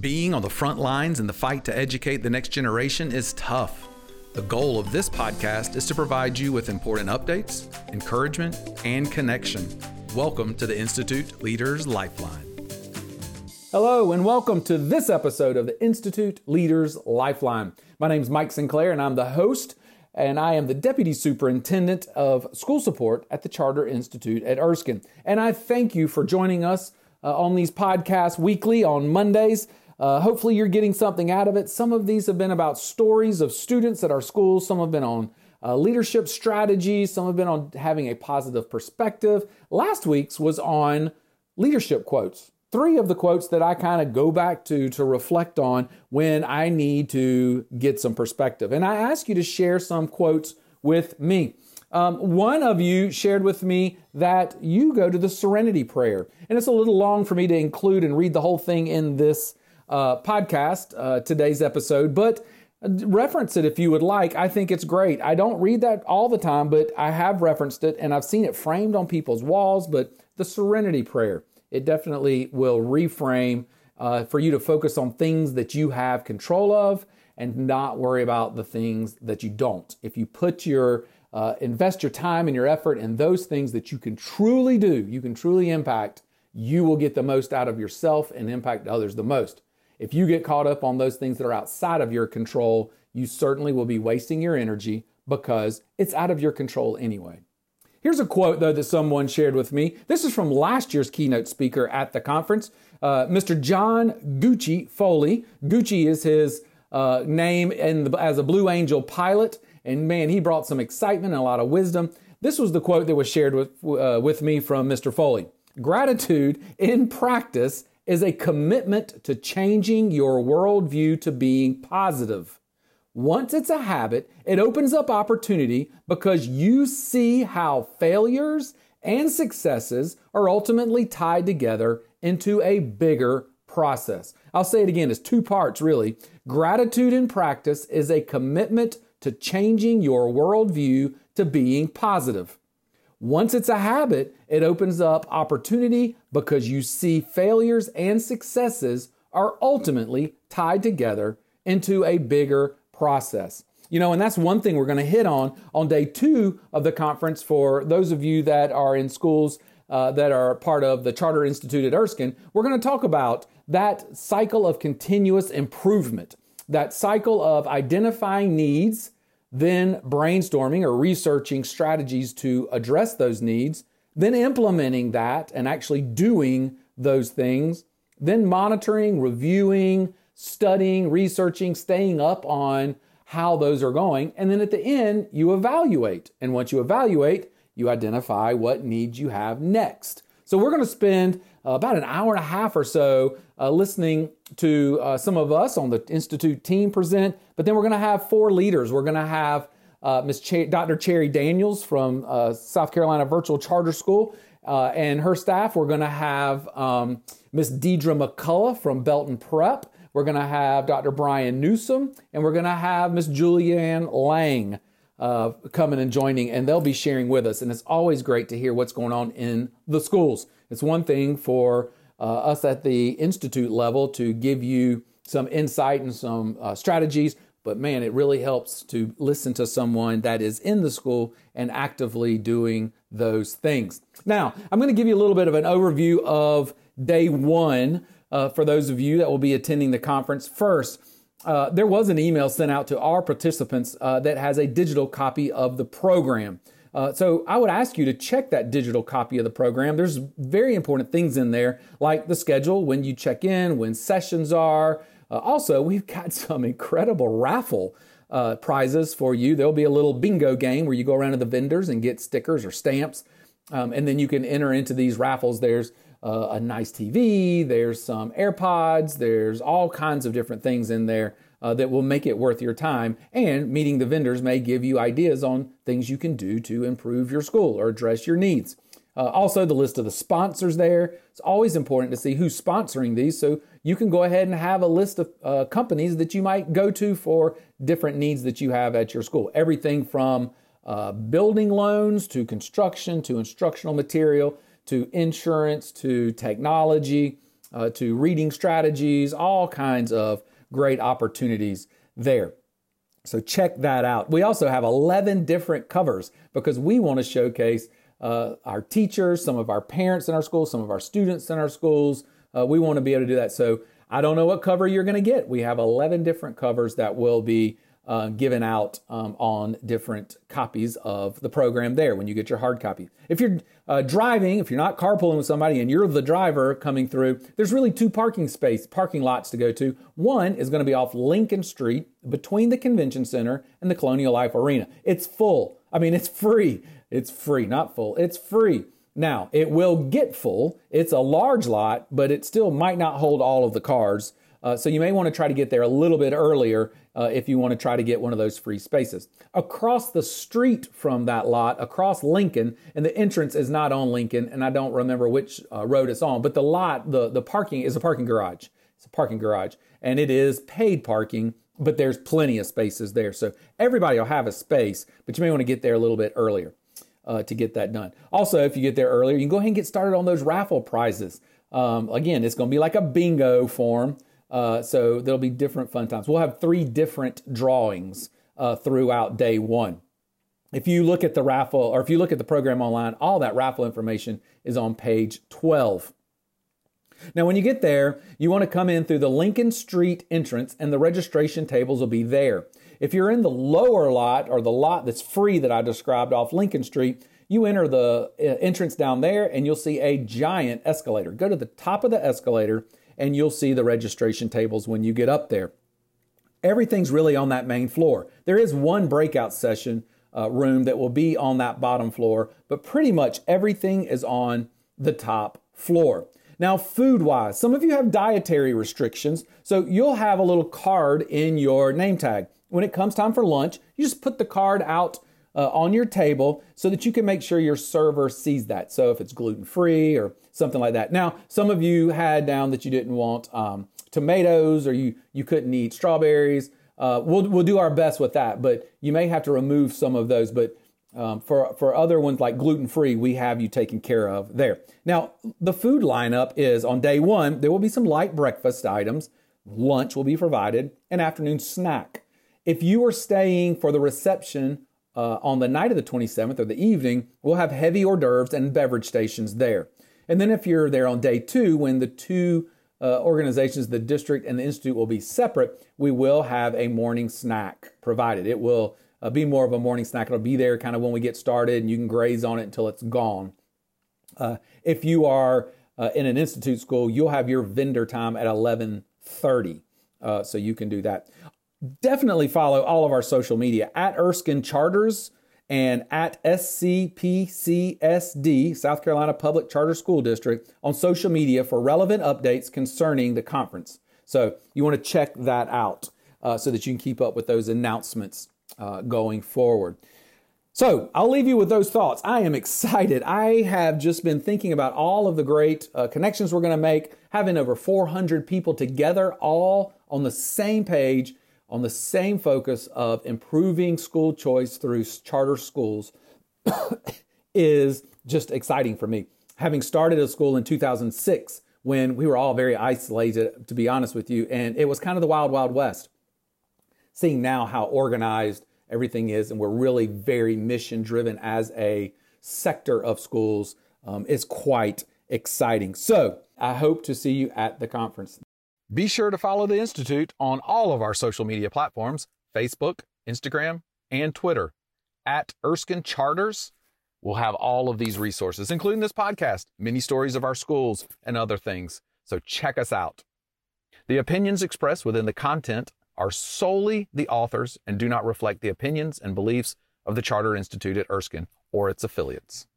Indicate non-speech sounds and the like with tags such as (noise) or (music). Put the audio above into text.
Being on the front lines in the fight to educate the next generation is tough. The goal of this podcast is to provide you with important updates, encouragement, and connection. Welcome to the Institute Leaders Lifeline. Hello, and welcome to this episode of the Institute Leaders Lifeline. My name is Mike Sinclair, and I'm the host, and I am the Deputy Superintendent of School Support at the Charter Institute at Erskine. And I thank you for joining us uh, on these podcasts weekly on Mondays. Uh, hopefully, you're getting something out of it. Some of these have been about stories of students at our schools, some have been on uh, leadership strategies, some have been on having a positive perspective. Last week's was on leadership quotes. Three of the quotes that I kind of go back to to reflect on when I need to get some perspective. And I ask you to share some quotes with me. Um, one of you shared with me that you go to the Serenity Prayer. And it's a little long for me to include and read the whole thing in this uh, podcast, uh, today's episode, but reference it if you would like. I think it's great. I don't read that all the time, but I have referenced it and I've seen it framed on people's walls. But the Serenity Prayer, it definitely will reframe uh, for you to focus on things that you have control of and not worry about the things that you don't. If you put your uh, invest your time and your effort in those things that you can truly do, you can truly impact, you will get the most out of yourself and impact others the most. If you get caught up on those things that are outside of your control, you certainly will be wasting your energy because it's out of your control anyway. Here's a quote, though, that someone shared with me. This is from last year's keynote speaker at the conference, uh, Mr. John Gucci Foley. Gucci is his uh, name the, as a Blue Angel pilot, and man, he brought some excitement and a lot of wisdom. This was the quote that was shared with, uh, with me from Mr. Foley Gratitude in practice is a commitment to changing your worldview to being positive. Once it's a habit, it opens up opportunity because you see how failures and successes are ultimately tied together into a bigger process. I'll say it again, it's two parts really. Gratitude in practice is a commitment to changing your worldview to being positive. Once it's a habit, it opens up opportunity because you see failures and successes are ultimately tied together into a bigger process. You know, and that's one thing we're going to hit on on day two of the conference for those of you that are in schools uh, that are part of the Charter Institute at Erskine. We're going to talk about that cycle of continuous improvement, that cycle of identifying needs then brainstorming or researching strategies to address those needs, then implementing that and actually doing those things, then monitoring, reviewing, studying, researching, staying up on how those are going. And then at the end, you evaluate. And once you evaluate, you identify what needs you have next. So we're going to spend uh, about an hour and a half or so uh, listening to uh, some of us on the Institute team present, but then we're going to have four leaders. We're going to have uh, Ms. Ch- Dr. Cherry Daniels from uh, South Carolina Virtual Charter School uh, and her staff. We're going to have um, Ms. Deidre McCullough from Belton Prep. We're going to have Dr. Brian Newsom, and we're going to have Ms. Julianne Lang uh, coming and joining, and they'll be sharing with us. And it's always great to hear what's going on in the schools. It's one thing for uh, us at the institute level to give you some insight and some uh, strategies, but man, it really helps to listen to someone that is in the school and actively doing those things. Now, I'm going to give you a little bit of an overview of day one uh, for those of you that will be attending the conference. First, uh, there was an email sent out to our participants uh, that has a digital copy of the program. Uh, so I would ask you to check that digital copy of the program. There's very important things in there, like the schedule, when you check in, when sessions are. Uh, also, we've got (laughs) some incredible raffle uh, prizes for you. There'll be a little bingo game where you go around to the vendors and get stickers or stamps, um, and then you can enter into these raffles. There's uh, a nice TV, there's some AirPods, there's all kinds of different things in there uh, that will make it worth your time. And meeting the vendors may give you ideas on things you can do to improve your school or address your needs. Uh, also, the list of the sponsors there. It's always important to see who's sponsoring these so you can go ahead and have a list of uh, companies that you might go to for different needs that you have at your school. Everything from uh, building loans to construction to instructional material to insurance to technology. uh, to reading strategies, all kinds of great opportunities there. So check that out. We also have 11 different covers because we want to showcase uh, our teachers, some of our parents in our schools, some of our students in our schools. Uh, we want to be able to do that. So I don't know what cover you're going to get. We have 11 different covers that will be uh, given out um, on different copies of the program there when you get your hard copy. If you're uh, driving, if you're not carpooling with somebody and you're the driver coming through, there's really two parking space, parking lots to go to. One is going to be off Lincoln Street between the convention center and the Colonial Life Arena. It's full. I mean, it's free. It's free, not full. It's free. Now, it will get full. It's a large lot, but it still might not hold all of the cars. Uh, so you may want to try to get there a little bit earlier uh, if you want to try to get one of those free spaces. Across the street from that lot, across Lincoln, and the entrance is not on Lincoln, and I don't remember which uh, road it's on, but the lot, the, the parking is a parking garage. It's a parking garage, and it is paid parking, but there's plenty of spaces there. So everybody will have a space, but you may want to get there a little bit earlier. Uh, to get that done. Also, if you get there earlier, you can go ahead and get started on those raffle prizes. Um, again, it's going to be like a bingo form uh, so there'll be different fun times. We'll have three different drawings uh, throughout day one. If you look at the raffle, or if you look at the program online, all that raffle information is on page 12. Now, when you get there, you want to come in through the Lincoln Street entrance, and the registration tables will be there. If you're in the lower lot, or the lot that's free that I described off Lincoln Street, you enter the uh, entrance down there, and you'll see a giant escalator. Go to the top of the escalator and you'll see the registration tables when you get up there. Everything's really on that main floor. There is one breakout session uh, room that will be on that bottom floor, but pretty much everything is on the top floor. Now, food wise, some of you have dietary restrictions, so you'll have a little card in your name tag. When it comes time for lunch, you just put the card out uh, on your table so that you can make sure your server sees that. So if it's gluten free or something like that. Now, some of you had down that you didn't want um, tomatoes or you you couldn't eat strawberries. Uh, we'll we'll do our best with that, but you may have to remove some of those. But um, for for other ones like gluten free, we have you taken care of there. Now, the food lineup is on day one. There will be some light breakfast items. Lunch will be provided, an afternoon snack. If you are staying for the reception uh, on the night of the 27th or the evening, we'll have heavy hors d'oeuvres and beverage stations there. And then if you're there on day two, when the two uh, organizations, the district and the institute, will be separate, we will have a morning snack provided. It will uh, be more of a morning snack. It'll be there kind of when we get started, and you can graze on it until it's gone. Uh, if you are uh, in an institute school, you'll have your vendor time at 11:30, uh, so you can do that definitely follow all of our social media at Erskine Charters and at SCPCSD, South Carolina Public Charter School District, on social media for relevant updates concerning the conference. So you want to check that out uh, so that you can keep up with those announcements uh, going forward. So I'll leave you with those thoughts. I am excited. I have just been thinking about all of the great uh, connections we're going to make, having over 400 people together, all on the same page on the same focus of improving school choice through charter schools (coughs) is just exciting for me. Having started a school in 2006 when we were all very isolated, to be honest with you, and it was kind of the wild, wild west. Seeing now how organized everything is, and we're really very mission driven as a sector of schools, um, is quite exciting. So I hope to see you at the conference. Be sure to follow the Institute on all of our social media platforms Facebook, Instagram, and Twitter. At Erskine Charters, we'll have all of these resources, including this podcast, many stories of our schools, and other things. So check us out. The opinions expressed within the content are solely the authors and do not reflect the opinions and beliefs of the Charter Institute at Erskine or its affiliates.